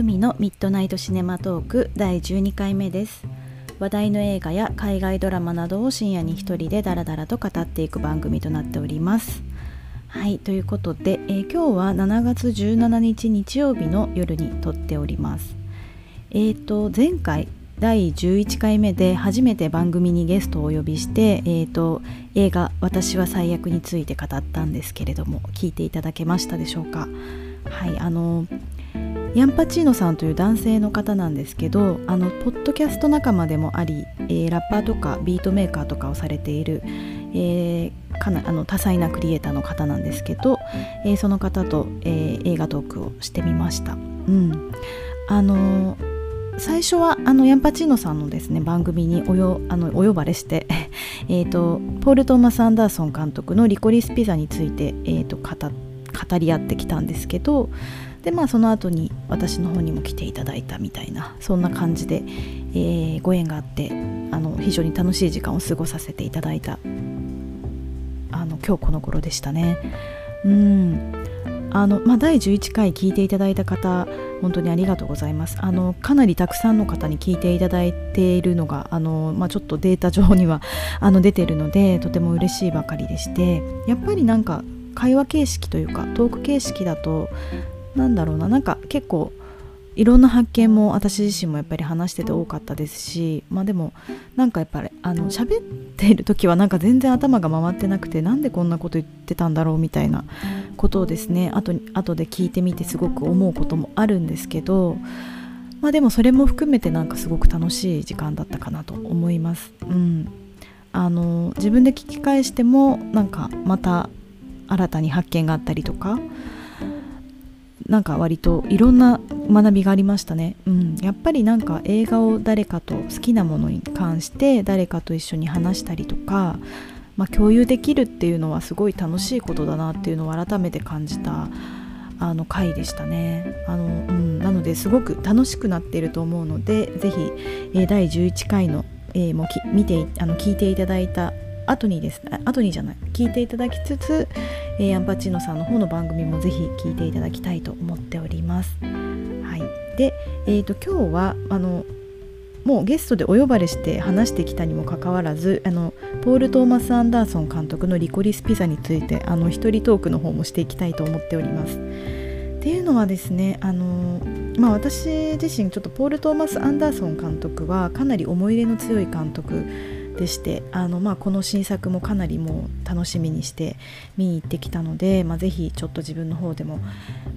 ふみのミッドナイトシネマトーク第12回目です。話題の映画や海外ドラマなどを深夜に一人でダラダラと語っていく番組となっております。はいということで、えー、今日は7月17日日曜日の夜に撮っております。えーと前回第11回目で初めて番組にゲストをお呼びして、えーと、映画「私は最悪」について語ったんですけれども聞いていただけましたでしょうか？はいあのヤンパチーノさんという男性の方なんですけどあのポッドキャスト仲間でもあり、えー、ラッパーとかビートメーカーとかをされている、えー、かなあの多彩なクリエイターの方なんですけど、えー、その方と、え映画トークをしてみました。うんあの最初はあのヤンパチーノさんのですね番組におよあのお呼ばれして えとポール・トーマス・アンダーソン監督の「リコリス・ピザ」について、えーと、と語り合ってきたんですけどでまあその後に私の方にも来ていただいたみたいなそんな感じで、えー、ご縁があってあの非常に楽しい時間を過ごさせていただいたあの今日この頃でしたね。うんあのまあ、第11回聞いていただいた方本当にありがとうございますあのかなりたくさんの方に聞いていただいているのがあの、まあ、ちょっとデータ上には あの出てるのでとても嬉しいばかりでしてやっぱりなんか会話形式というかトーク形式だとなんだろうななんか結構いろんな発見も私自身もやっぱり話してて多かったですしまあでもなんかやっぱりあの喋っている時はなんか全然頭が回ってなくてなんでこんなこと言ってたんだろうみたいなことをですね後後で聞いてみてすごく思うこともあるんですけどまあでもそれも含めてなんかすごく楽しい時間だったかなと思います。うん、あの自分で聞き返してもなんかまた新たに発見があったりとかなんか割といろんな学びがありましたね、うん、やっぱりなんか映画を誰かと好きなものに関して誰かと一緒に話したりとか、まあ、共有できるっていうのはすごい楽しいことだなっていうのを改めて感じたあの回でしたね。あの、うん、なのですごく楽しくなっていると思うのでぜひ、えー、第11回の、えー、も見てあの聞いていただいた後にですね後にじゃない聞いていただきつつ、えー、アンパチーノさんの方の番組もぜひ聞いていただきたいと思っております。はい、で、えーと、今日はあのもうゲストでお呼ばれして話してきたにもかかわらずあのポール・トーマス・アンダーソン監督の「リコリス・ピザ」についてあの一人トークの方もしていきたいと思っております。っていうのはですねあの、まあ、私自身ちょっとポール・トーマス・アンダーソン監督はかなり思い入れの強い監督でしてあの、まあ、この新作もかなりもう楽しみにして見に行ってきたので、まあ、ぜひちょっと自分の方でも、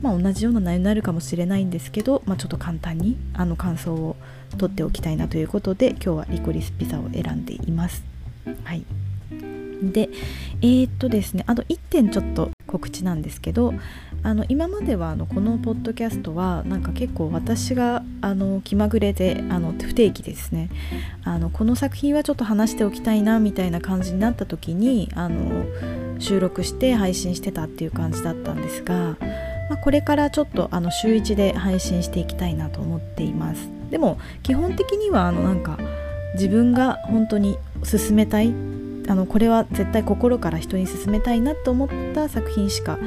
まあ、同じような内容になるかもしれないんですけど、まあ、ちょっと簡単にあの感想を取っておきたいなということで今日はリコリスピザを選んでいます。はいでえー、っとですねあと1点ちょっと告知なんですけどあの今まではあのこのポッドキャストはなんか結構私があの気まぐれであの不定期ですね。あのこの作品はちょっと話しておきたいなみたいな感じになった時にあの収録して配信してたっていう感じだったんですが、まあ、これからちょっとあの週1で配信していきたいなと思っています。でも基本的にはあのなんか自分が本当に進めたいあのこれは絶対心から人に勧めたいなと思った作品しか、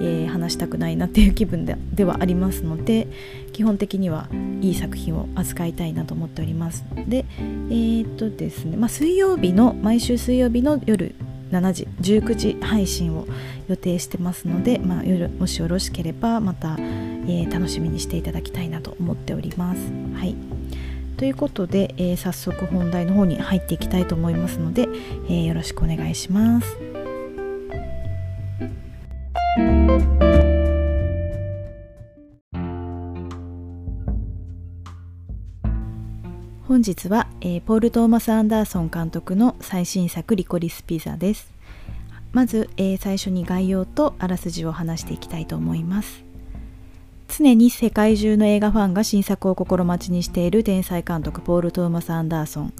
えー、話したくないなっていう気分でではありますので基本的にはいい作品を扱いたいなと思っておりますでえー、っとですね、まあ、水曜日の毎週水曜日の夜7時19時配信を予定してますので、まあ、もしよろしければまた、えー、楽しみにしていただきたいなと思っております。はいということで、えー、早速本題の方に入っていきたいと思いますので、えー、よろしくお願いします。本日は、えー、ポール・トーマス・アンダーソン監督の最新作「リコリス・ピザ」です。まず、えー、最初に概要とあらすじを話していきたいと思います。常に世界中の映画ファンが新作を心待ちにしている天才監督ポール・トーマス・アンダーソン。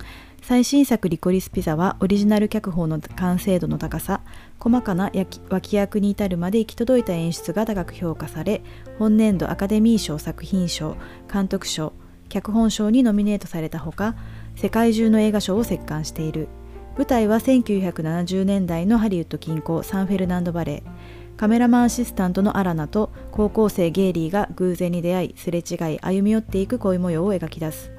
最新作「リコリス・ピザ」はオリジナル脚本の完成度の高さ細かな脇役に至るまで行き届いた演出が高く評価され本年度アカデミー賞作品賞監督賞脚本賞にノミネートされたほか世界中の映画賞を席巻している。舞台は1970年代のハリウッド近郊サンフェルナンドバレー。カメラマンアシスタントのアラナと高校生ゲイリーが偶然に出会いすれ違い歩み寄っていく恋模様を描き出す。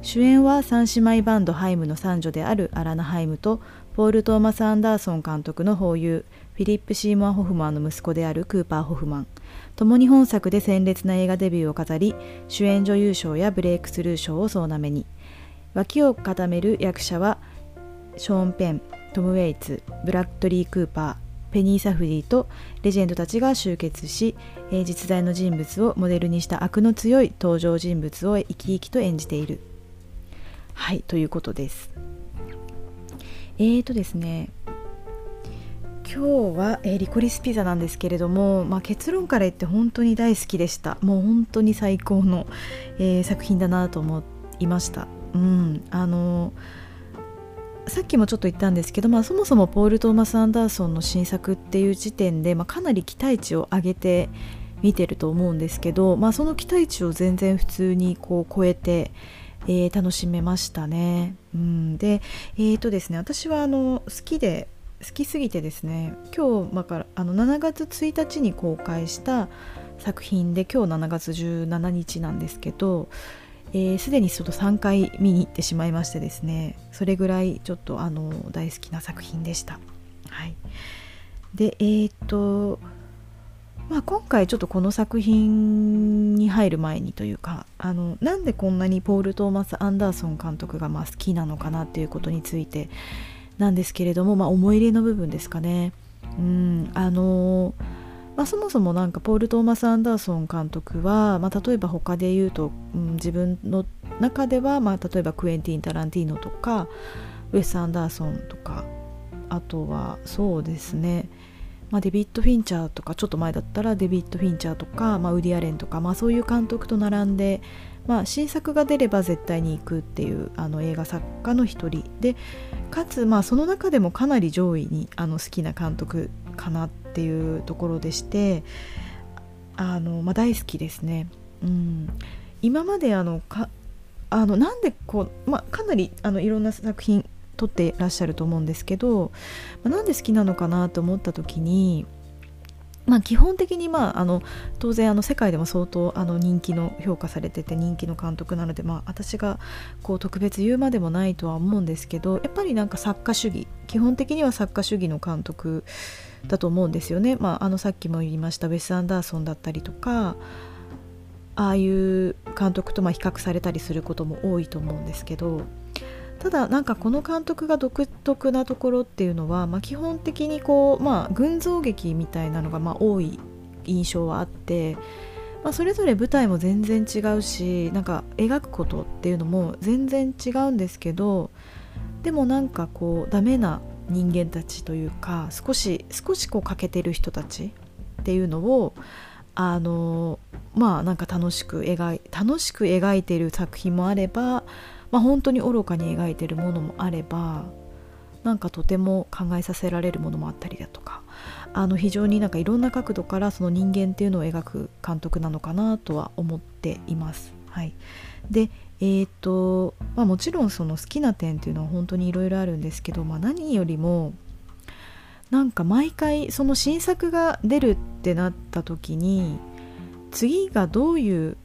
主演は三姉妹バンドハイムの三女であるアラナ・ハイムとポール・トーマス・アンダーソン監督の法友フィリップ・シーモア・ホフマンの息子であるクーパー・ホフマン。共に本作で鮮烈な映画デビューを飾り主演女優賞やブレイクスルー賞を総なめに。脇を固める役者はショーン・ペントム・ウェイツブラッドリー・クーパー。ペニー・サフディとレジェンドたちが集結し、えー、実在の人物をモデルにした悪の強い登場人物を生き生きと演じている。はいということです。えーとですね今日は、えー、リコリスピザなんですけれども、まあ、結論から言って本当に大好きでしたもう本当に最高の、えー、作品だなと思いましたうんあのーさっきもちょっと言ったんですけど、まあ、そもそもポール・トーマス・アンダーソンの新作っていう時点で、まあ、かなり期待値を上げて見てると思うんですけど、まあ、その期待値を全然普通にこう超えて、えー、楽しめましたね。うん、で,、えーとですね、私はあの好きで好きすぎてですね今日、ま、からあの7月1日に公開した作品で今日7月17日なんですけどすで、えー、にちょっと3回見に行ってしまいましてですねそれぐらいちょっとあの大好きな作品でした。はい、でえー、っとまあ、今回ちょっとこの作品に入る前にというかあのなんでこんなにポール・トーマス・アンダーソン監督がまあ好きなのかなっていうことについてなんですけれども、まあ、思い入れの部分ですかね。うんあのーまあ、そもそもなんかポール・トーマス・アンダーソン監督は、まあ、例えば他で言うと、うん、自分の中では、まあ、例えばクエンティン・タランティーノとかウェス・アンダーソンとかあとはそうですね、まあ、デビッド・フィンチャーとかちょっと前だったらデビッド・フィンチャーとか、まあ、ウディ・アレンとか、まあ、そういう監督と並んで、まあ、新作が出れば絶対に行くっていうあの映画作家の一人でかつ、まあ、その中でもかなり上位にあの好きな監督かなっていうところでしてあの、まあ、大好きですね。うん、今まであのかあのなんでこう、まあ、かなりあのいろんな作品撮ってらっしゃると思うんですけど、まあ、なんで好きなのかなと思った時にまあ、基本的に、まあ、あの当然あの世界でも相当あの人気の評価されてて人気の監督なので、まあ、私がこう特別言うまでもないとは思うんですけどやっぱりなんか作家主義基本的には作家主義の監督だと思うんですよね。まあ、あのさっきも言いましたウェス・アンダーソンだったりとかああいう監督とま比較されたりすることも多いと思うんですけどただなんかこの監督が独特なところっていうのは、まあ、基本的にこう、まあ、群像劇みたいなのがま多い印象はあって、まあ、それぞれ舞台も全然違うしなんか描くことっていうのも全然違うんですけどでもなんかこうダメな人間たちというか少し少しこう欠けてる人たちっていうのをあのまあなんか楽しく描い楽しく描いてる作品もあればまあ、本当に愚かに描いてるものもあればなんかとても考えさせられるものもあったりだとかあの非常になんかいろんな角度からその人間っていうのを描く監督なのかなとは思っています。はい、でえーとまあ、もちろんその好きな点っていうのは本当にいろいろあるんですけど、まあ、何よりもなんか毎回その新作が出るってなった時に次がどういう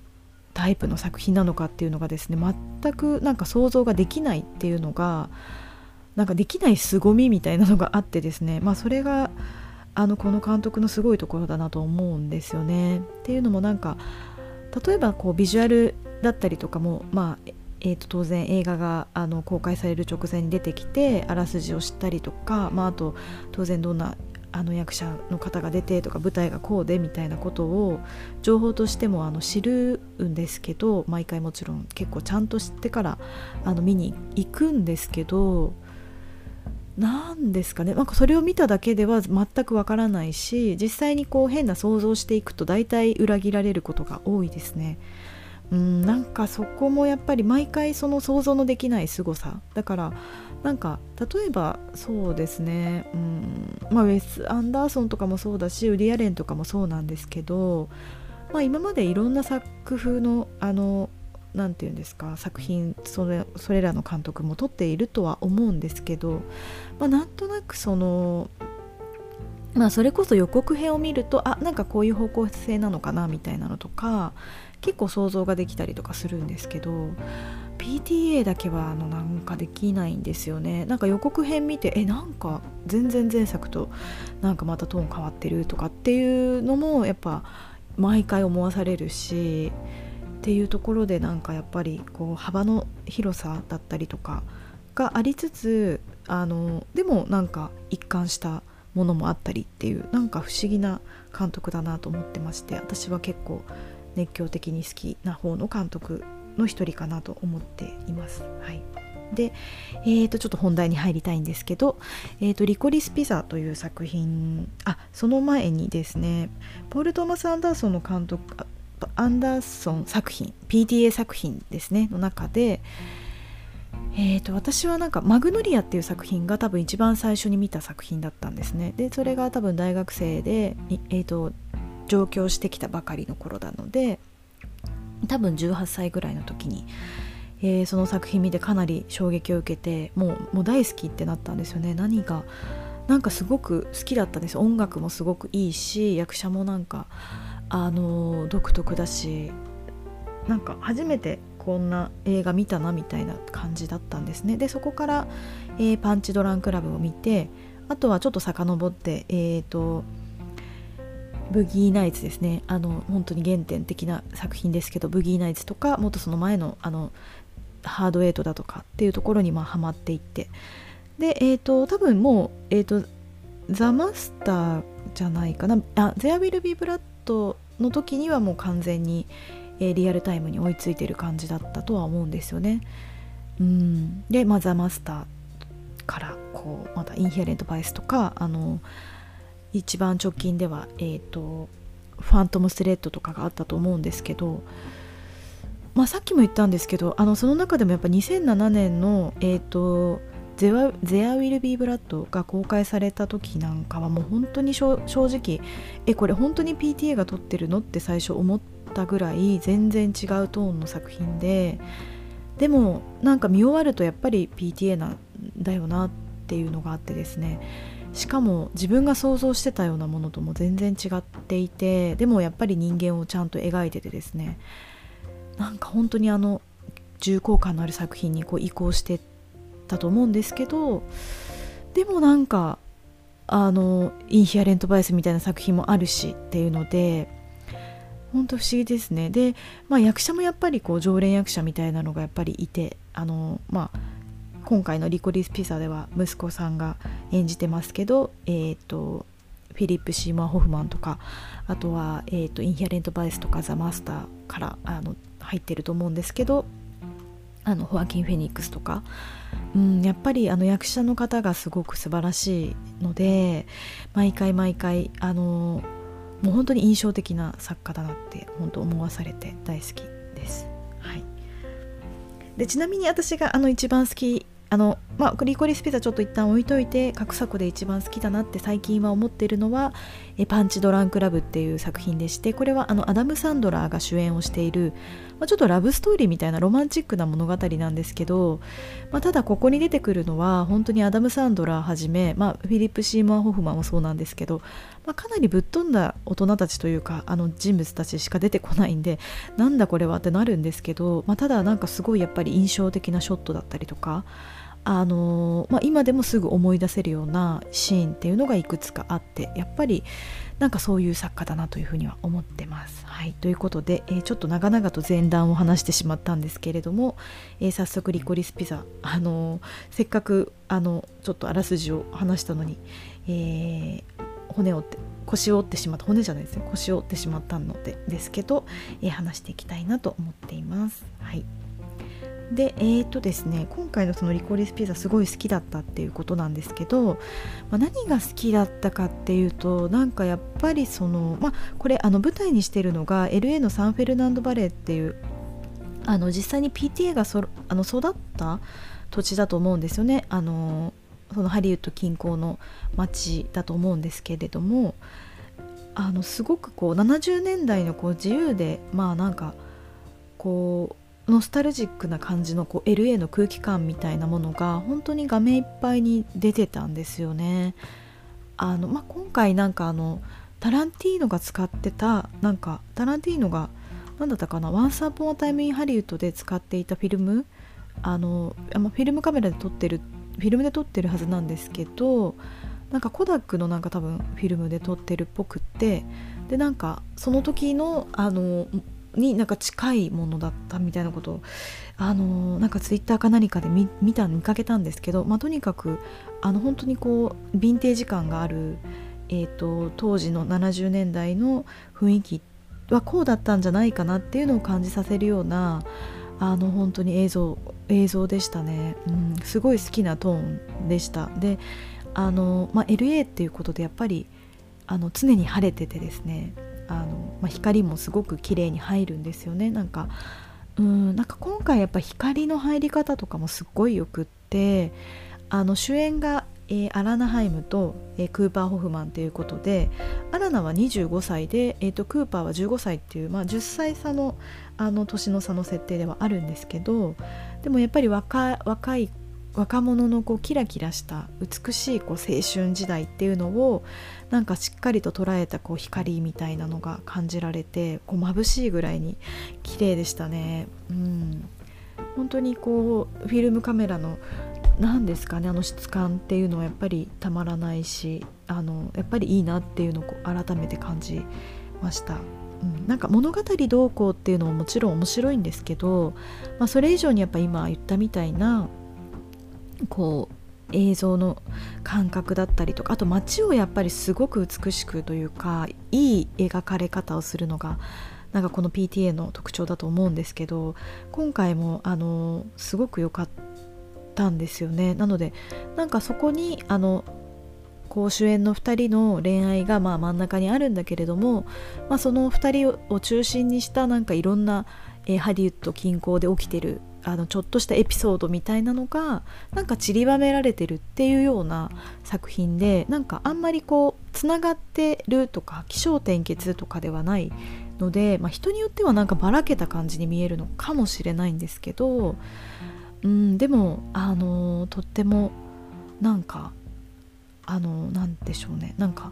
タイプの作品なのかっていうのがですね全くなんか想像ができないっていうのがなんかできない凄みみたいなのがあってですねまあそれがあのこの監督のすごいところだなと思うんですよね。っていうのもなんか例えばこうビジュアルだったりとかもまあえー、と当然映画があの公開される直前に出てきてあらすじを知ったりとか、まあ、あと当然どんなあの役者の方が出てとか舞台がこうでみたいなことを情報としてもあの知るんですけど毎回もちろん結構ちゃんと知ってからあの見に行くんですけど何ですかねなんかそれを見ただけでは全くわからないし実際にこう変な想像していくと大体裏切られることが多いですね。うんなんかそこもやっぱり毎回その想像のできない凄さだからなんか例えばそうですね、うん。まあ、ウェス・アンダーソンとかもそうだしウリアレンとかもそうなんですけど、まあ、今までいろんな作風の何て言うんですか作品それそれらの監督も撮っているとは思うんですけど、まあ、なんとなくそのまあそれこそ予告編を見るとあなんかこういう方向性なのかなみたいなのとか結構想像ができたりとかするんですけど PTA だけはあのなんかできないんですよね。なんか予告編見てえなんか全然前作となんかまたトーン変わってるとかっていうのもやっぱ毎回思わされるしっていうところでなんかやっぱりこう幅の広さだったりとかがありつつあのでもなんか一貫したものもあったりっていうなんか不思議な監督だなと思ってまして私は結構熱狂的に好きな方の監督の一人かなと思っています。はいで、えー、とちょっと本題に入りたいんですけど「えー、とリコリス・ピザ」という作品あその前にですねポール・トーマス・アンダーソンの監督アンダーソン作品 PTA 作品ですねの中で、えーと、私はなんか「マグノリア」っていう作品が多分一番最初に見た作品だったんですねでそれが多分大学生で、えーと上京してきたばかりの頃なので多分18歳ぐらいの時に、えー、その作品見てかなり衝撃を受けてもうもう大好きってなったんですよね。何がなんかすごく好きだったんです。音楽もすごくいいし役者もなんかあの独特だしなんか初めてこんな映画見たなみたいな感じだったんですね。でそこから、えー、パンチドランクラブを見てあとはちょっと遡ってえっ、ー、とブギーナイツですね。あの本当に原点的な作品ですけどブギーナイツとかもっとその前のあのハードエイトだとかっていうところにまあハマっていって。でえっ、ー、と多分もうえっ、ー、とザ・マスターじゃないかな。あ There Will Be Blood の時にはもう完全に、えー、リアルタイムに追いついてる感じだったとは思うんですよね。うん。で、まあ、ザ・マスターからこうまたインヘレント・バイスとかあの一番直近では、えーと、ファントム・スレッドとかがあったと思うんですけど、まあ、さっきも言ったんですけどあのその中でもやっぱ2007年の、えーと「ゼア・ウィル・ビー・ブラッド」が公開された時なんかはもう本当に正直えこれ本当に PTA が撮ってるのって最初思ったぐらい全然違うトーンの作品ででもなんか見終わるとやっぱり PTA なんだよなっていうのがあってですね。しかも自分が想像してたようなものとも全然違っていてでもやっぱり人間をちゃんと描いててですねなんか本当にあの重厚感のある作品にこう移行してたと思うんですけどでもなんかあのインヒアレントバイスみたいな作品もあるしっていうので本当不思議ですね。で、まあ、役者もやっぱりこう常連役者みたいなのがやっぱりいてあのまあ今回の「リコリス・ピザ」では息子さんが演じてますけど、えーと、フィリップ・シーモア・ホフマンとかあとは、えーと、インヒアレント・バイスとかザ・マスターからあの入ってると思うんですけどあのホアキン・フェニックスとか、うん、やっぱりあの役者の方がすごく素晴らしいので毎回毎回あのもう本当に印象的な作家だなって本当思わされて大好きです。はい、でちなみに私があの一番好きあのまあリコリスピザちょっと一旦置いといて格作で一番好きだなって最近は思っているのは「えパンチドランクラブ」っていう作品でしてこれはあのアダム・サンドラーが主演をしている、まあ、ちょっとラブストーリーみたいなロマンチックな物語なんですけど、まあ、ただここに出てくるのは本当にアダム・サンドラーはじめ、まあ、フィリップ・シーモア・ホフマンもそうなんですけど、まあ、かなりぶっ飛んだ大人たちというかあの人物たちしか出てこないんでなんだこれはってなるんですけど、まあ、ただなんかすごいやっぱり印象的なショットだったりとかあのまあ、今でもすぐ思い出せるようなシーンっていうのがいくつかあってやっぱりなんかそういう作家だなというふうには思ってます。はい、ということで、えー、ちょっと長々と前段を話してしまったんですけれども、えー、早速リコリスピザ、あのせっかくあのちょっとあらすじを話したのに、え、骨を折って腰を折ってしまった骨じゃないですね腰を折ってしまったのでですけど、え話していきたいなと思っています。はいでえーとですね今回のそのリコリスピザすごい好きだったっていうことなんですけど、まあ、何が好きだったかっていうとなんかやっぱりそのまあこれあの舞台にしてるのが LA のサンフェルナンドバレーっていうあの実際に PTA がそあの育った土地だと思うんですよね。あのそのハリウッド近郊の町だと思うんですけれどもあのすごくこう70年代のこう自由でまあなんかこうノスタルジックな感じのこう LA の空気感みたいなものが本当に画面いっぱいに出てたんですよね。あの、まあ、今回なんかあのタランティーノが使ってたなんかタランティーノが何だったかな「Once Upon a Time in Hollywood」で使っていたフィルム？あのあフィルムカメラで撮ってるフィルムで撮ってるはずなんですけどなんかコダックのなんか多分フィルムで撮ってるっぽくってでなんかその時のあのになんか近いものだったみたいなことをあのなんかツイッターか何かで見た見かけたんですけど、まあ、とにかくあの本当にこうヴィンテージ感がある、えーと、当時の70年代の雰囲気はこうだったんじゃないかなっていうのを感じさせるようなあの本当に映像映像でしたね、うん、すごい好きなトーンでした。であの、まあ、LA っていうことでやっぱりあの常に晴れててですね。あの、まあ、光もすごく綺麗に入るんですよね。なんかうんなんか今回やっぱ光の入り方とかもすっごいよくってあの主演が、えー、アラナハイムと、えー、クーパー・ホフマンということでアラナは25歳で、えーと、クーパーは15歳っていう、まあ、10歳差のあの年の差の設定ではあるんですけどでもやっぱり若若い若者のこうキラキラした美しいこう青春時代っていうのをなんかしっかりと捉えたこう光みたいなのが感じられてこう眩しいぐらいに綺麗でしたね。うん、本当にこうフィルムカメラの何ですかねあの質感っていうのはやっぱりたまらないしあのやっぱりいいなっていうのを改めて感じました。うん、なんか物語どうこうっていうのももちろん面白いんですけど、まあ、それ以上にやっぱ今言ったみたいなこう映像の感覚だったりとかあと街をやっぱりすごく美しくというかいい描かれ方をするのがなんかこの PTA の特徴だと思うんですけど今回もあのすごく良かったんですよね。なのでなんかそこにあのこう主演の2人の恋愛がまあ真ん中にあるんだけれども、まあ、その2人を中心にしたなんかいろんな、え、ハリウッド近郊で起きてるあのちょっとしたエピソードみたいなのがなんか散りばめられてるっていうような作品でなんかあんまりこうつながってるとか起承転結とかではないので、まあ、人によってはなんかばらけた感じに見えるのかもしれないんですけど、うん、でもあのとってもなんかあのなんでしょうね。なんか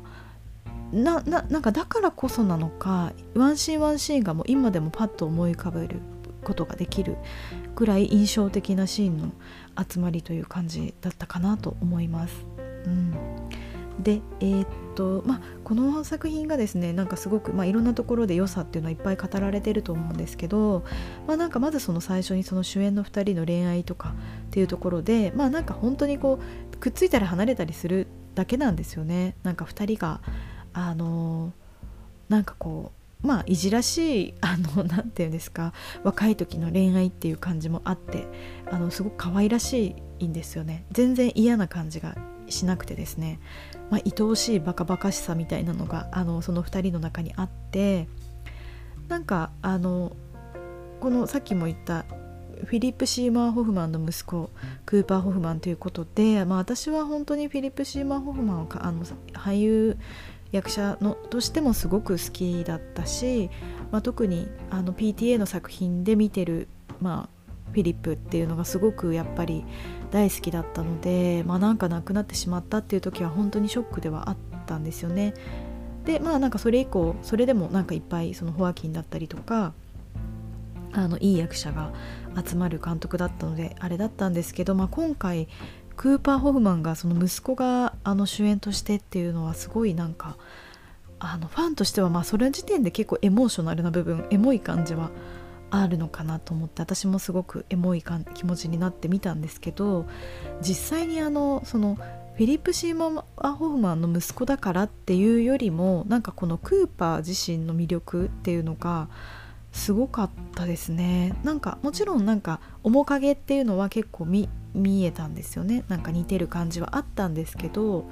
なななんかだからこそなのかワンシーンワンシーンがもう今でもパッと思い浮かべることができるぐらい印象的なシーンの集まりという感じだったかなと思います。うん、で、えー、っとまあ、この作品がですねなんかすごく、まあ、いろんなところで良さっていうのはいっぱい語られてると思うんですけど、まあ、なんかまずその最初にその主演の2人の恋愛とかっていうところでまあなんか本当にこうくっついたり離れたりするだけなんですよね。なんか2人があのなんかこうまあいじらしいあの何て言うんですか 若い時の恋愛っていう感じもあってあのすごく可愛らしいんですよね。全然嫌な感じがしなくてですね、まあ、愛おしいバカバカしさみたいなのがあのその2人の中にあってなんかあのこのさっきも言ったフィリップ・シーマー・ホフマンの息子クーパー・ホフマンということで、まあ、私は本当にフィリップ・シーマー・ホフマンをあの俳優役者のとしてもすごく好きだったし、まあ、特にあの PTA の作品で見てる、まあ、フィリップっていうのがすごくやっぱり大好きだったので、まあ、なんか亡くなってしまったっていう時は本当にショックではあったんですよね。でまあなんかそれ以降それでもなんかいっぱいそのホアキンだったりとかあのいい役者が集まる監督だったのであれだったんですけど、まあ、今回クーパー・ホフマンがその息子があの主演としてっていうのはすごいなんかあのファンとしてはまあそれ時点で結構エモーショナルな部分エモい感じはあるのかなと思って私もすごくエモい気持ちになってみたんですけど実際にあのそのフィリップ・シーマー・ホフマンの息子だからっていうよりもなんかこのクーパー自身の魅力っていうのがすごかったですね。なんかもちろんなんか面影っていうのは結構見えたんですよね。なんか似てる感じはあったんですけど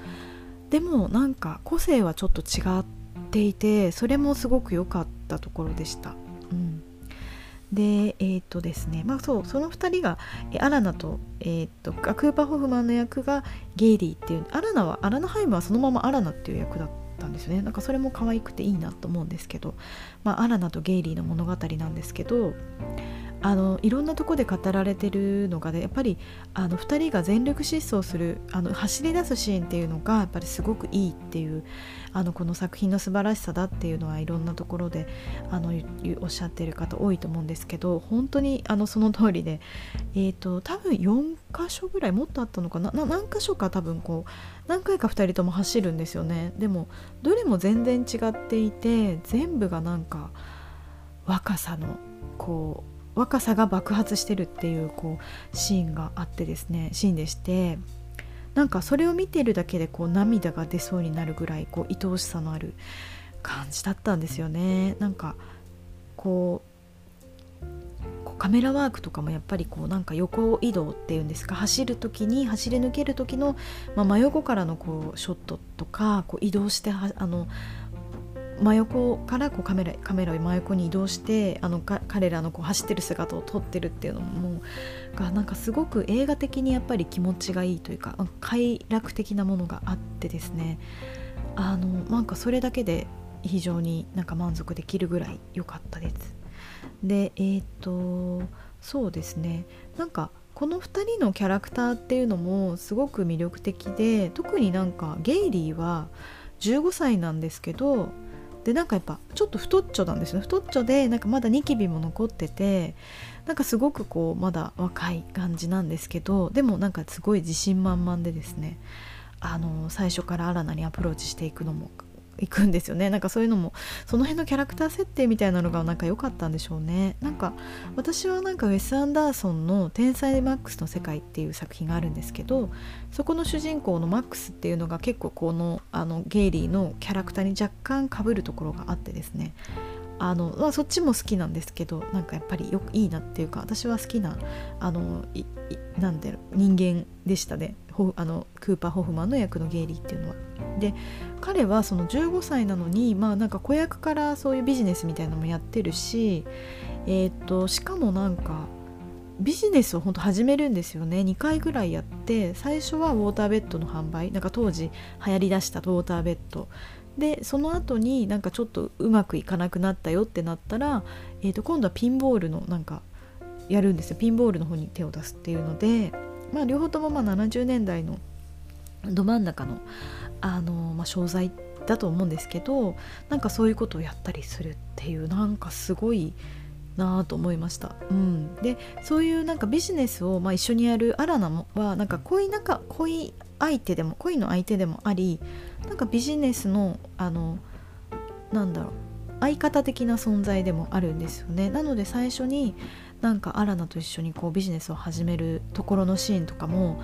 でもなんか個性はちょっと違っていてそれもすごく良かったところでした。うん、でえっ、ー、とですねまあそうその2人がアラナと,、えーと、クーパー・ホフマンの役がゲイリーっていうアラナはアラナハイムはそのままアラナっていう役だった。たんですよね。なんかそれも可愛くていいなと思うんですけど、まあ、アラナとゲイリーの物語なんですけど。あのいろんなとこで語られてるのがねやっぱりあの2人が全力疾走するあの走り出すシーンっていうのがやっぱりすごくいいっていうあのこの作品の素晴らしさだっていうのはいろんなところであのおっしゃってる方多いと思うんですけど本当にあのその通りで、えーと、多分4箇所ぐらいもっとあったのかな？何箇所か多分こう何回か2人とも走るんですよね。でもどれも全然違っていて全部がなんか若さのこう若さが爆発してるっていうこうシーンがあってですねシーンでしてなんかそれを見てるだけでこう涙が出そうになるぐらいこう愛おしさのある感じだったんですよね。なんかこうカメラワークとかもやっぱりこうなんか横移動っていうんですか走る時に走り抜ける時の、まあ、真横からのこうショットとかこう移動してあの真横からこうカメラカメラを真横に移動してあの彼らのこう走ってる姿を撮ってるっていうのもがなんかすごく映画的にやっぱり気持ちがいいというか快楽的なものがあってですねあのなんかそれだけで非常になんか満足できるぐらい良かったです。でえっ、とそうですねなんかこの2人のキャラクターっていうのもすごく魅力的で特になんかゲイリーは15歳なんですけどでなんかやっぱちょっと太っちょなんですよ太っちょでなんかまだニキビも残っててなんかすごくこうまだ若い感じなんですけどでもなんかすごい自信満々でですねあの最初から新たにアプローチしていくのもいくんですよね。なんかそういうのもその辺のキャラクター設定みたいなのがなんか良かったんでしょうね。なんか私はなんかウェス・アンダーソンの「天才マックスの世界」っていう作品があるんですけどそこの主人公のマックスっていうのが結構このあのゲイリーのキャラクターに若干かぶるところがあってですね。あの、まあ、そっちも好きなんですけどなんかやっぱりよいいなっていうか私は好きなあのなんだろう人間でしたね。あのクーパー・ホフマンの役のゲイリーっていうのは。で彼はその15歳なのにまあなんか子役からそういうビジネスみたいなのもやってるし、えーと、しかもなんかビジネスを本当始めるんですよね。2回ぐらいやって最初はウォーターベッドの販売。なんか当時流行りだしたウォーターベッド。でその後になんかちょっとうまくいかなくなったよってなったら、えー、と今度はピンボールのなんかやるんですよ。ピンボールの方に手を出すっていうので、まあ、両方ともまあ70年代のど真ん中のあの、まあ、商材だと思うんですけどなんかそういうことをやったりするっていうなんかすごいなと思いました、うん、でそういうなんかビジネスをまあ一緒にやるアラナはなんか恋仲恋相手でも恋の相手でもありなんかビジネスのあのなんだろう相方的な存在でもあるんですよね。なので最初になんかアラナと一緒にこうビジネスを始めるところのシーンとかも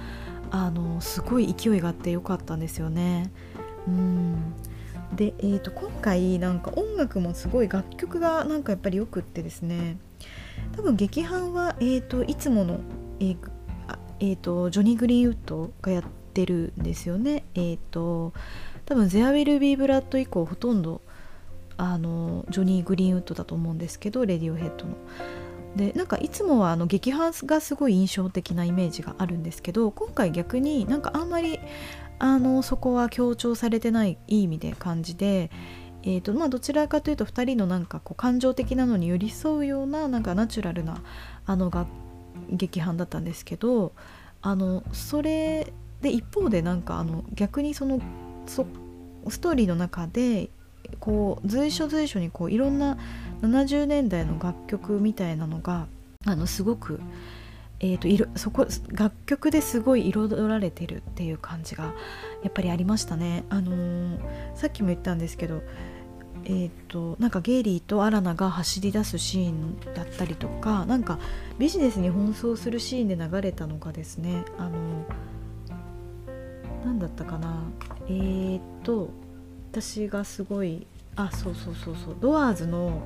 あのすごい勢いがあってよかったんですよね。うん。で、えーと、今回なんか音楽もすごい楽曲がなんかやっぱりよくってですね。多分劇伴は、えーと、いつもの、えーえーと、ジョニー・グリーンウッドがやってるんですよね。えー、と多分「ゼア・ウィル・ビー・ブラッド」以降ほとんどあのジョニー・グリーンウッドだと思うんですけどレディオヘッドの。でなんかいつもはあの劇伴がすごい印象的なイメージがあるんですけど今回逆になんかあんまりあのそこは強調されてないいい意味で感じで、えーとまあ、どちらかというと2人のなんかこう感情的なのに寄り添うようななんかナチュラルなあのが劇伴だったんですけどあのそれで一方でなんかあの逆にそのそストーリーの中でこう随所随所にこういろんな70年代の楽曲みたいなのがあのすごくえーと、とそこ楽曲ですごい彩られてるっていう感じがやっぱりありましたね。あのー、さっきも言ったんですけど、えーと、なんかゲイリーとアラナが走り出すシーンだったりとかなんかビジネスに奔走するシーンで流れたのがですねあの何だったかな？えーと私がすごいあそうそうそうそうドアーズの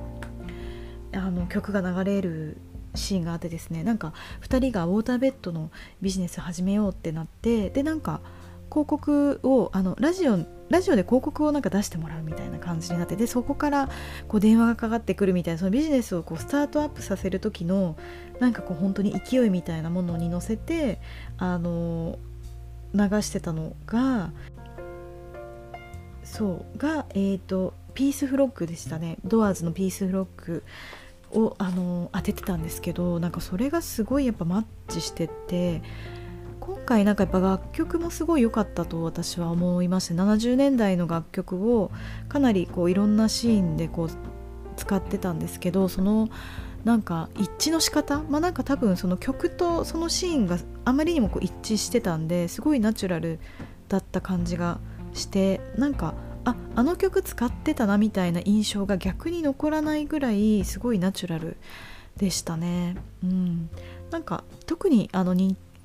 あの曲が流れるシーンがあってですねなんか2人がウォーターベッドのビジネス始めようってなってでなんか広告をあのラジオラジオで広告をなんか出してもらうみたいな感じになってでそこからこう電話がかかってくるみたいなそのビジネスをこうスタートアップさせる時のなんかこう本当に勢いみたいなものに乗せてあの流してたのがそうがえっ、ー、とピースフロックでしたね。ドアーズのピースフロックをあの当ててたんですけどなんかそれがすごいやっぱマッチしてて今回なんかやっぱ楽曲もすごい良かったと私は思いまして70年代の楽曲をかなりこういろんなシーンでこう使ってたんですけどそのなんか一致の仕方？まあなんか多分その曲とそのシーンがあまりにもこう一致してたんですごいナチュラルだった感じがしてなんかああの曲使ってたなみたいな印象が逆に残らないぐらいすごいナチュラルでしたね。うん、なんか特にあの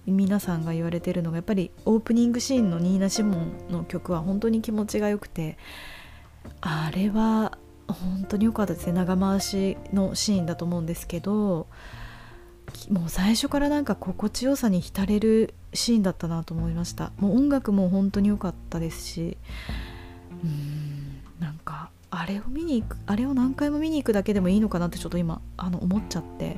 皆さんが言われてるのがやっぱりオープニングシーンのニーナ・シモンの曲は本当に気持ちが良くてあれは本当に良かったですね長回しのシーンだと思うんですけどもう最初からなんか心地よさに浸れるシーンだったなと思いましたもう音楽も本当に良かったですしうんなんかあれを見に行くあれを何回も見に行くだけでもいいのかなってちょっと今あの思っちゃって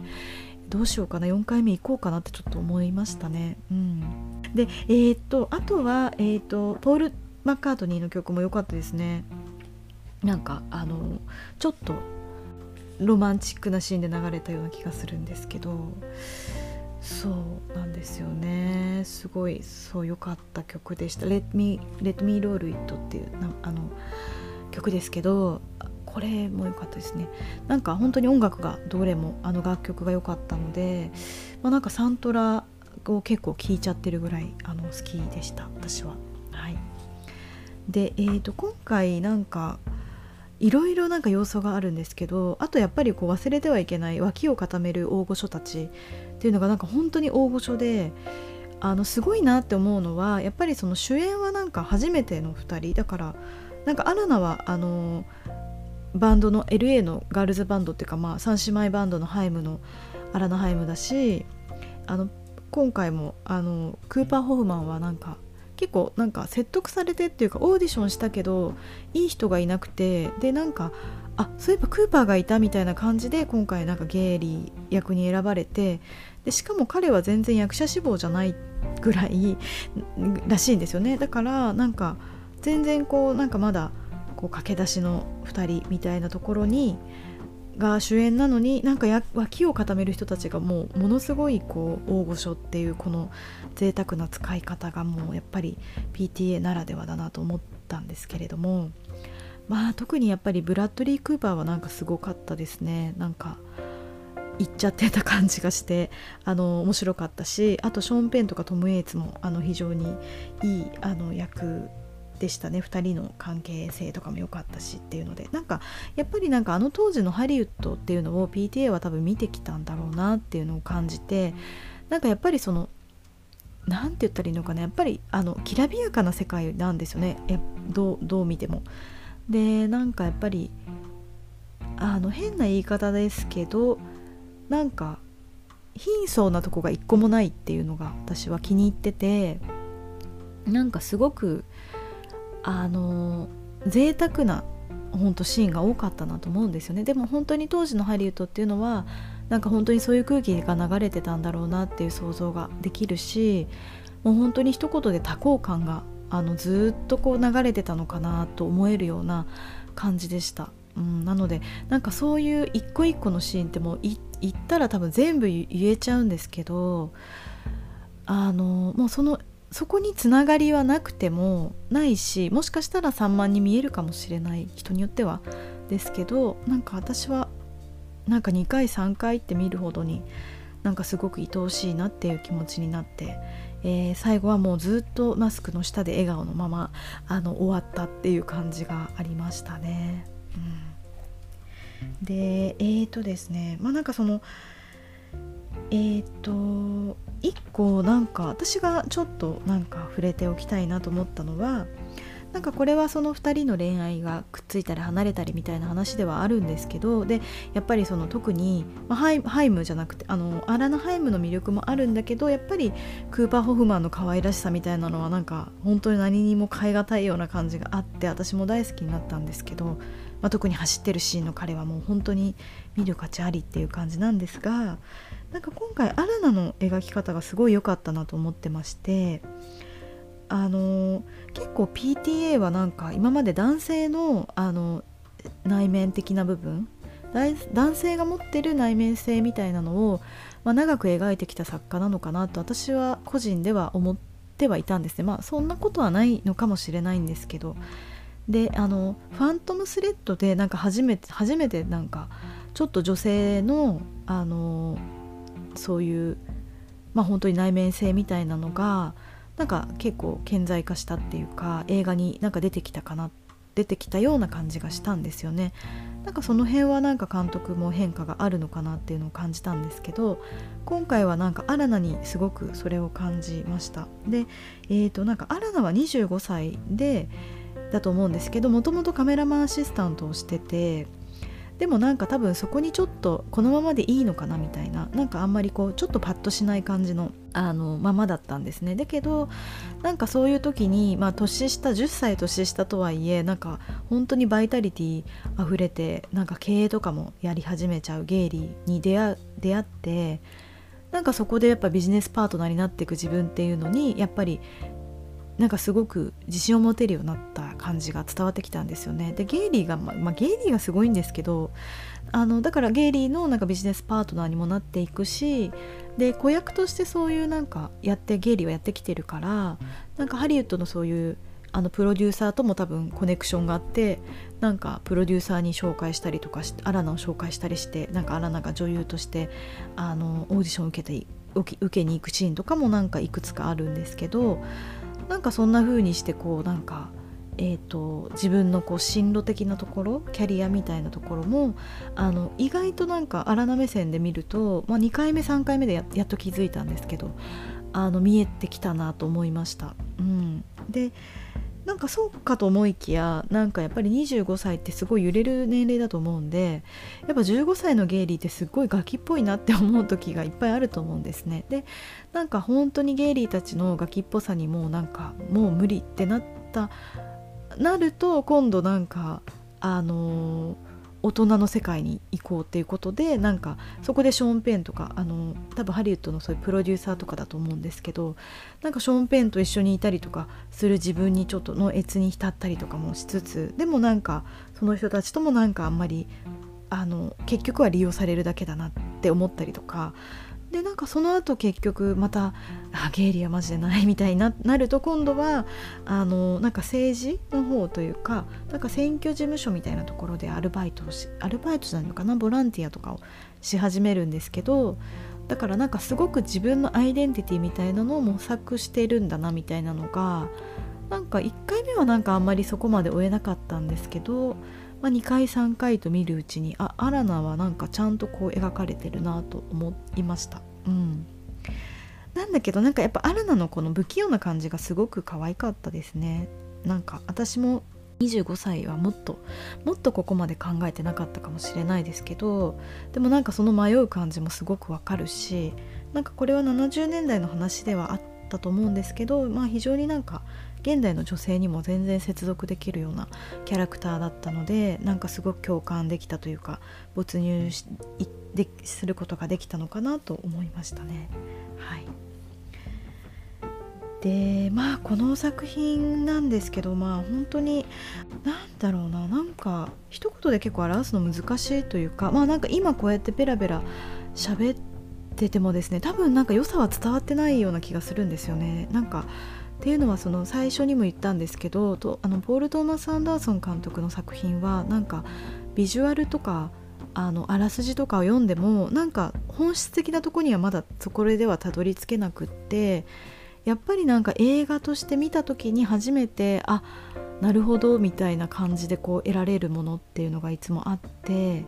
どうしようかな4回目行こうかなってちょっと思いましたね。うん、でえー、っとあとは、えー、っとポール・マッカートニーの曲も良かったですね。なんかあのちょっとロマンチックなシーンで流れたような気がするんですけどそうなんですよね。すごいそう良かった曲でした「Let Me, Let Me Roll It」っていうなあの曲ですけどこれも良かったですね。なんか本当に音楽がどれもあの楽曲が良かったので、まあ、なんかサントラを結構聴いちゃってるぐらいあの好きでした私は。はい、で、えーと、今回なんかいろいろなんか要素があるんですけどあとやっぱりこう忘れてはいけない脇を固める大御所たちっていうのがなんか本当に大御所であのすごいなって思うのはやっぱりその主演はなんか初めての2人だからなんかアラナはあのバンドの LA のガールズバンドっていうか、まあ、三姉妹バンドのハイムのアラナハイムだしあの今回もあのクーパー・ホフマンはなんか結構なんか説得されてっていうかオーディションしたけどいい人がいなくてでなんかあそういえばクーパーがいたみたいな感じで今回なんかゲイリー役に選ばれてでしかも彼は全然役者志望じゃないぐらいらしいんですよね。だからなんか全然こうなんかまだこう駆け出しの2人みたいなところにが主演なのになんかや脇を固める人たちがもうものすごいこう大御所っていうこの贅沢な使い方がもうやっぱり PTA ならではだなと思ったんですけれどもまあ特にやっぱりブラッドリー・クーパーはなんかすごかったですね。なんか行っちゃってた感じがしてあの面白かったしあとショーン・ペンとかトム・エイツもあの非常にいいあの役でしたね。2人の関係性とかも良かったしっていうので。なんかやっぱりなんかあの当時のハリウッドっていうのを PTA は多分見てきたんだろうなっていうのを感じてなんかやっぱりその何て言ったらいいのかな。やっぱりあのきらびやかな世界なんですよね。どうどう見ても。でなんかやっぱりあの変な言い方ですけどなんか貧相なとこが一個もないっていうのが私は気に入っててなんかすごくあの贅沢な本当シーンが多かったなと思うんですよねでも本当に当時のハリウッドっていうのはなんか本当にそういう空気が流れてたんだろうなっていう想像ができるしもう本当に一言で多幸感があのずっとこう流れてたのかなと思えるような感じでした。うん、なのでなんかそういう一個一個のシーンってもう言ったら多分全部言えちゃうんですけどあのもうそのそこにつながりはなくてもないしもしかしたら散漫に見えるかもしれない人によってはですけどなんか私はなんか2回3回って見るほどになんかすごく愛おしいなっていう気持ちになって、えー、最後はもうずっとマスクの下で笑顔のままあの終わったっていう感じがありましたね。うん、でえーとですねまあなんかそのえーと一個なんか私がちょっとなんか触れておきたいなと思ったのはなんかこれはその2人の恋愛がくっついたり離れたりみたいな話ではあるんですけどでやっぱりその特に、まあ、ハイハイムじゃなくてあのアラナハイムの魅力もあるんだけどやっぱりクーパー・ホフマンの可愛らしさみたいなのはなんか本当に何にも代え難いような感じがあって私も大好きになったんですけど、まあ、特に走ってるシーンの彼はもう本当に見る価値ありっていう感じなんですがなんか今回アラナの描き方がすごい良かったなと思ってましてあの結構 PTA はなんか今まで男性のあの内面的な部分男性が持ってる内面性みたいなのを、まあ、長く描いてきた作家なのかなと私は個人では思ってはいたんですね。まあそんなことはないのかもしれないんですけどであのファントムスレッドでなんか初めて初めてなんかちょっと女性のあのそういうまあ本当に内面性みたいなのがなんか結構顕在化したっていうか映画になんか出てきたかな出てきたような感じがしたんですよね。なんかその辺はなんか監督も変化があるのかなっていうのを感じたんですけど今回はなんかアラナにすごくそれを感じました。でえーとなんかアラナは25歳でだと思うんですけどもともとカメラマンアシスタントをしててでもなんか多分そこにちょっとこのままでいいのかなみたいななんかあんまりこうちょっとパッとしない感じのあのままだったんですね。だけどなんかそういう時に、まあ、年下10歳年下とはいえなんか本当にバイタリティ溢れてなんか経営とかもやり始めちゃうゲイリーに出会出会ってなんかそこでやっぱビジネスパートナーになっていく自分っていうのにやっぱりなんかすごく自信を持てるようになった感じが伝わってきたんですよね。でゲイリーが、ままあ、ゲイリーがすごいんですけどあのだからゲイリーのなんかビジネスパートナーにもなっていくしで子役としてそういうなんかやってゲイリーはやってきてるからなんかハリウッドのそういうあのプロデューサーとも多分コネクションがあってなんかプロデューサーに紹介したりとかしアラナを紹介したりしてなんかアラナが女優としてあのオーディションを受けて受けに行くシーンとかもなんかいくつかあるんですけどなんかそんな風にしてこうなんか、えーと、自分のこう進路的なところキャリアみたいなところもあの意外となんか荒な目線で見ると、まあ、2回目3回目でやっと気づいたんですけどあの見えてきたなと思いました。うん、でなんかそうかと思いきやなんかやっぱり25歳ってすごい揺れる年齢だと思うんでやっぱ15歳のゲイリーってすごいガキっぽいなって思う時がいっぱいあると思うんですね。でなんか本当にゲイリーたちのガキっぽさにもうなんかもう無理ってなったなると今度なんかあのー大人の世界に行こうっていうことでなんかそこでショーン・ペンとかあの多分ハリウッドのそういうプロデューサーとかだと思うんですけどなんかショーン・ペンと一緒にいたりとかする自分にちょっとの越に浸ったりとかもしつつでもなんかその人たちともなんかあんまりあの結局は利用されるだけだなって思ったりとかでなんかその後結局またあゲイリーはマジでないみたいになると今度はあのなんか政治の方というかなんか選挙事務所みたいなところでアルバイトをしアルバイトじゃないのかなボランティアとかをし始めるんですけどだからなんかすごく自分のアイデンティティみたいなのを模索してるんだなみたいなのがなんか1回目はなんかあんまりそこまで追えなかったんですけどまあ、2回3回と見るうちにあアラナはなんかちゃんとこう描かれてるなと思いました。うんなんだけどなんかやっぱアラナのこの不器用な感じがすごく可愛かったですね。なんか私も25歳はもっともっとここまで考えてなかったかもしれないですけどでもなんかその迷う感じもすごくわかるしなんかこれは70年代の話ではあったと思うんですけど、まあ、非常になんか現代の女性にも全然接続できるようなキャラクターだったのでなんかすごく共感できたというか没入しですることができたのかなと思いましたね。はいでまあこの作品なんですけどまあ本当に何だろうななんか一言で結構表すの難しいというかまあなんか今こうやってペラペラ喋っててもですね多分なんか良さは伝わってないような気がするんですよねなんかっていうのはその最初にも言ったんですけどとあのポール・トーマス・アンダーソン監督の作品はなんかビジュアルとかあのあらすじとかを読んでもなんか本質的なとこにはまだそこではたどり着けなくってやっぱりなんか映画として見た時に初めてあなるほどみたいな感じでこう得られるものっていうのがいつもあって、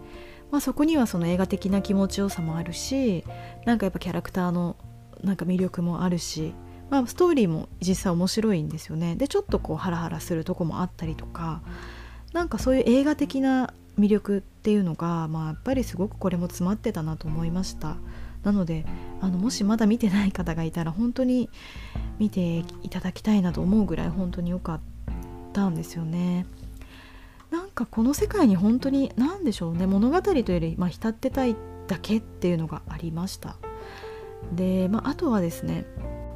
まあ、そこにはその映画的な気持ちよさもあるしなんかやっぱキャラクターのなんか魅力もあるしまあ、ストーリーも実際面白いんですよね。でちょっとこうハラハラするとこもあったりとかなんかそういう映画的な魅力っていうのが、まあ、やっぱりすごくこれも詰まってたなと思いました。なのであのもしまだ見てない方がいたら本当に見ていただきたいなと思うぐらい本当に良かったんですよね。なんかこの世界に本当に何でしょうね物語というより、まあ、浸ってたいだけっていうのがありました。で、まあ、あとはですね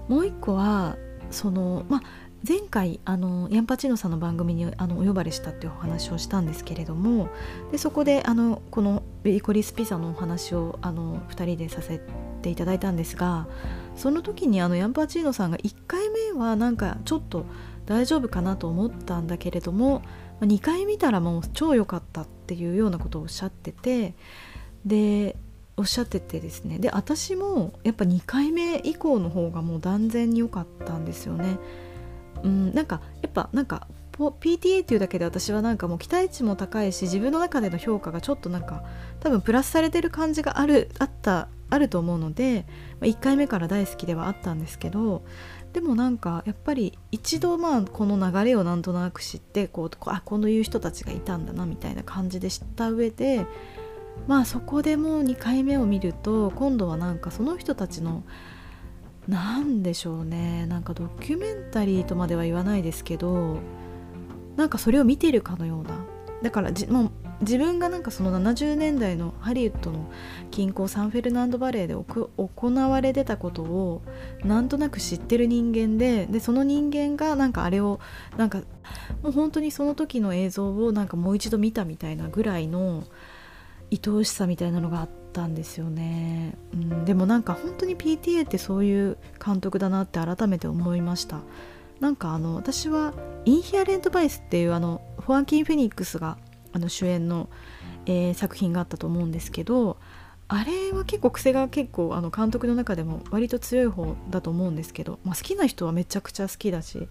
もう一個はそのまあ前回あのヤンパチーノさんの番組にあのお呼ばれしたっていうお話をしたんですけれどもでそこであのこのベリコリスピザのお話をあの2人でさせていただいたんですがその時にあのヤンパチーノさんが1回目はなんかちょっと大丈夫かなと思ったんだけれども2回見たらもう超良かったっていうようなことをおっしゃっててでおっしゃっててですねで私もやっぱ2回目以降の方がもう断然に良かったんですよね。うん、なんかやっぱなんか PTA っていうだけで私はなんかもう期待値も高いし自分の中での評価がちょっとなんか多分プラスされてる感じがあるあったあると思うので、1回目から大好きではあったんですけどでもなんかやっぱり一度まあこの流れをなんとなく知ってこうあこういう人たちがいたんだなみたいな感じで知った上でまあそこでもう2回目を見ると今度はなんかその人たちの何でしょうねなんかドキュメンタリーとまでは言わないですけどなんかそれを見てるかのような。だからじもう自分がなんかその70年代のハリウッドの近郊サンフェルナンドバレーで行われてたことをなんとなく知ってる人間ででその人間がなんかあれをなんかもう本当にその時の映像をなんかもう一度見たみたいなぐらいの愛おしさみたいなのがあったんですよね、うん、でもなんか本当に PTA ってそういう監督だなって改めて思いました。なんかあの私は「インヒアレント・バイス」っていうあのフォアキン・フェニックスがあの主演の、えー、作品があったと思うんですけどあれは結構癖が結構あの監督の中でも割と強い方だと思うんですけど、まあ、好きな人はめちゃくちゃ好きだし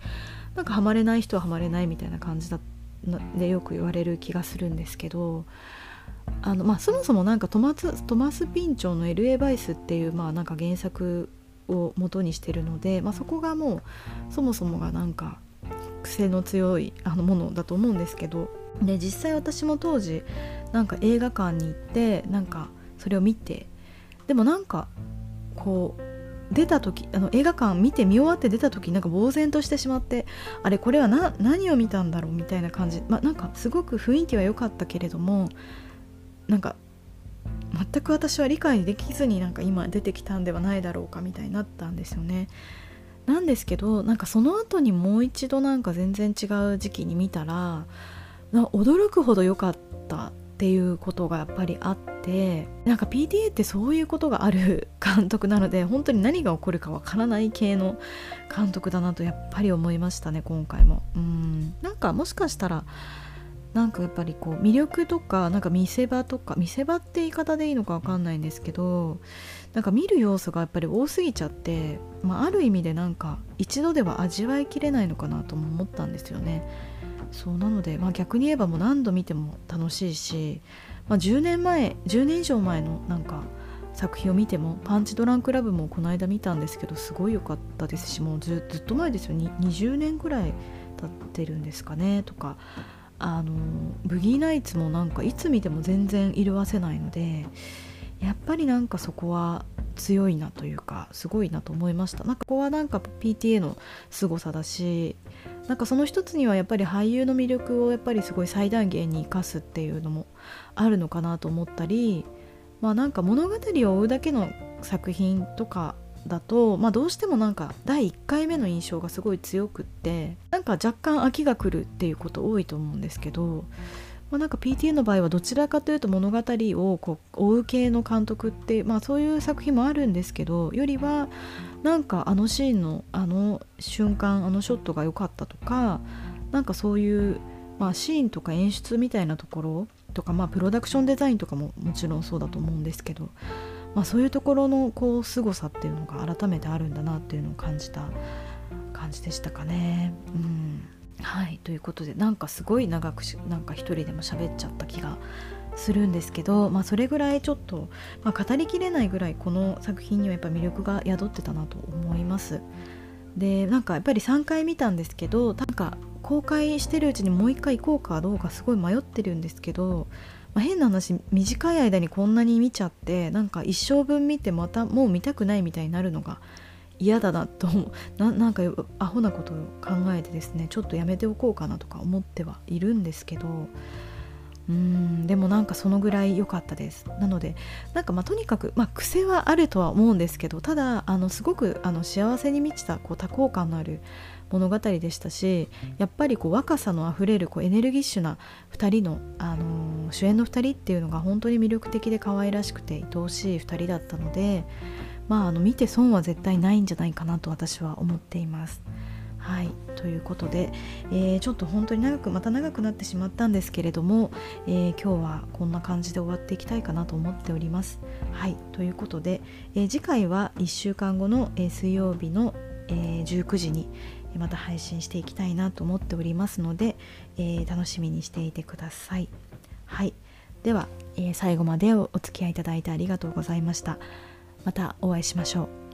なんかハマれない人はハマれないみたいな感じだでよく言われる気がするんですけどあの、まあ、そもそもなんかトマストマス・ピンチョンの「L.A. バイス」っていう、まあ、なんか原作を元にしてるので、まあ、そこがもうそもそもがなんか癖の強いあのものだと思うんですけどで実際私も当時なんか映画館に行ってなんかそれを見てでもなんかこう出た時あの映画館見て見終わって出た時なんか呆然としてしまってあれこれは何を見たんだろうみたいな感じ、まあ、なんかすごく雰囲気は良かったけれどもなんか全く私は理解できずになんか今出てきたんではないだろうかみたいになったんですよね。なんですけどなんかその後にもう一度なんか全然違う時期に見たら驚くほど良かったっていうことがやっぱりあってなんか PTA ってそういうことがある監督なので本当に何が起こるかわからない系の監督だなとやっぱり思いましたね今回も。うんなんかもしかしたらなんかやっぱりこう魅力とかなんか見せ場とか見せ場って言い方でいいのか分かんないんですけどなんか見る要素がやっぱり多すぎちゃって、まあ、ある意味でなんか一度では味わいきれないのかなとも思ったんですよね。そうなので、まあ、逆に言えばもう何度見ても楽しいし、まあ、10年前10年以上前のなんか作品を見てもパンチドランクラブもこの間見たんですけどすごい良かったですしもうずっと前ですよ20年ぐらい経ってるんですかねとかあのブギーナイツもなんかいつ見ても全然色あせないのでやっぱりなんかそこは強いなというかすごいなと思いました。なんかここはなんか PTA の凄さだしなんかその一つにはやっぱり俳優の魅力をやっぱりすごい最大限に生かすっていうのもあるのかなと思ったりまあなんか物語を追うだけの作品とかだと、まあ、どうしてもなんか第1回目の印象がすごい強くってなんか若干飽きが来るっていうこと多いと思うんですけど、まあ、なんか PTA の場合はどちらかというと物語をこう追う系の監督って、まあ、そういう作品もあるんですけどよりはなんかあのシーンのあの瞬間あのショットが良かったとかなんかそういう、まあ、シーンとか演出みたいなところとか、まあ、プロダクションデザインとかももちろんそうだと思うんですけどまあ、そういうところのこう凄さっていうのが改めてあるんだなっていうのを感じた感じでしたかね。うんはいということでなんかすごい長くなんか一人でも喋っちゃった気がするんですけど、まあ、それぐらいちょっと、まあ、語りきれないぐらいこの作品にはやっぱ魅力が宿ってたなと思います。でなんかやっぱり3回見たんですけどなんか公開してるうちにもう1回行こうかどうかすごい迷ってるんですけどまあ、変な話短い間にこんなに見ちゃってなんか一生分見てまたもう見たくないみたいになるのが嫌だなと ななんかアホなことを考えてですねちょっとやめておこうかなとか思ってはいるんですけど。うんでもなんかそのぐらい良かったです。なのでなんかまあとにかく、まあ、癖はあるとは思うんですけどただあのすごくあの幸せに満ちたこう多幸感のある物語でしたしやっぱりこう若さのあふれるこうエネルギッシュな2人の、あのー、主演の2人っていうのが本当に魅力的で可愛らしくて愛おしい2人だったので、まあ、あの見て損は絶対ないんじゃないかなと私は思っています。はいということで、えー、ちょっと本当に長くまた長くなってしまったんですけれども、えー、今日はこんな感じで終わっていきたいかなと思っております。はいということで、えー、次回は1週間後の、え水曜日の、え19時にまた配信していきたいなと思っておりますので、え楽しみにしていてください。はいでは、え最後までお付き合いいただいてありがとうございました。またお会いしましょう。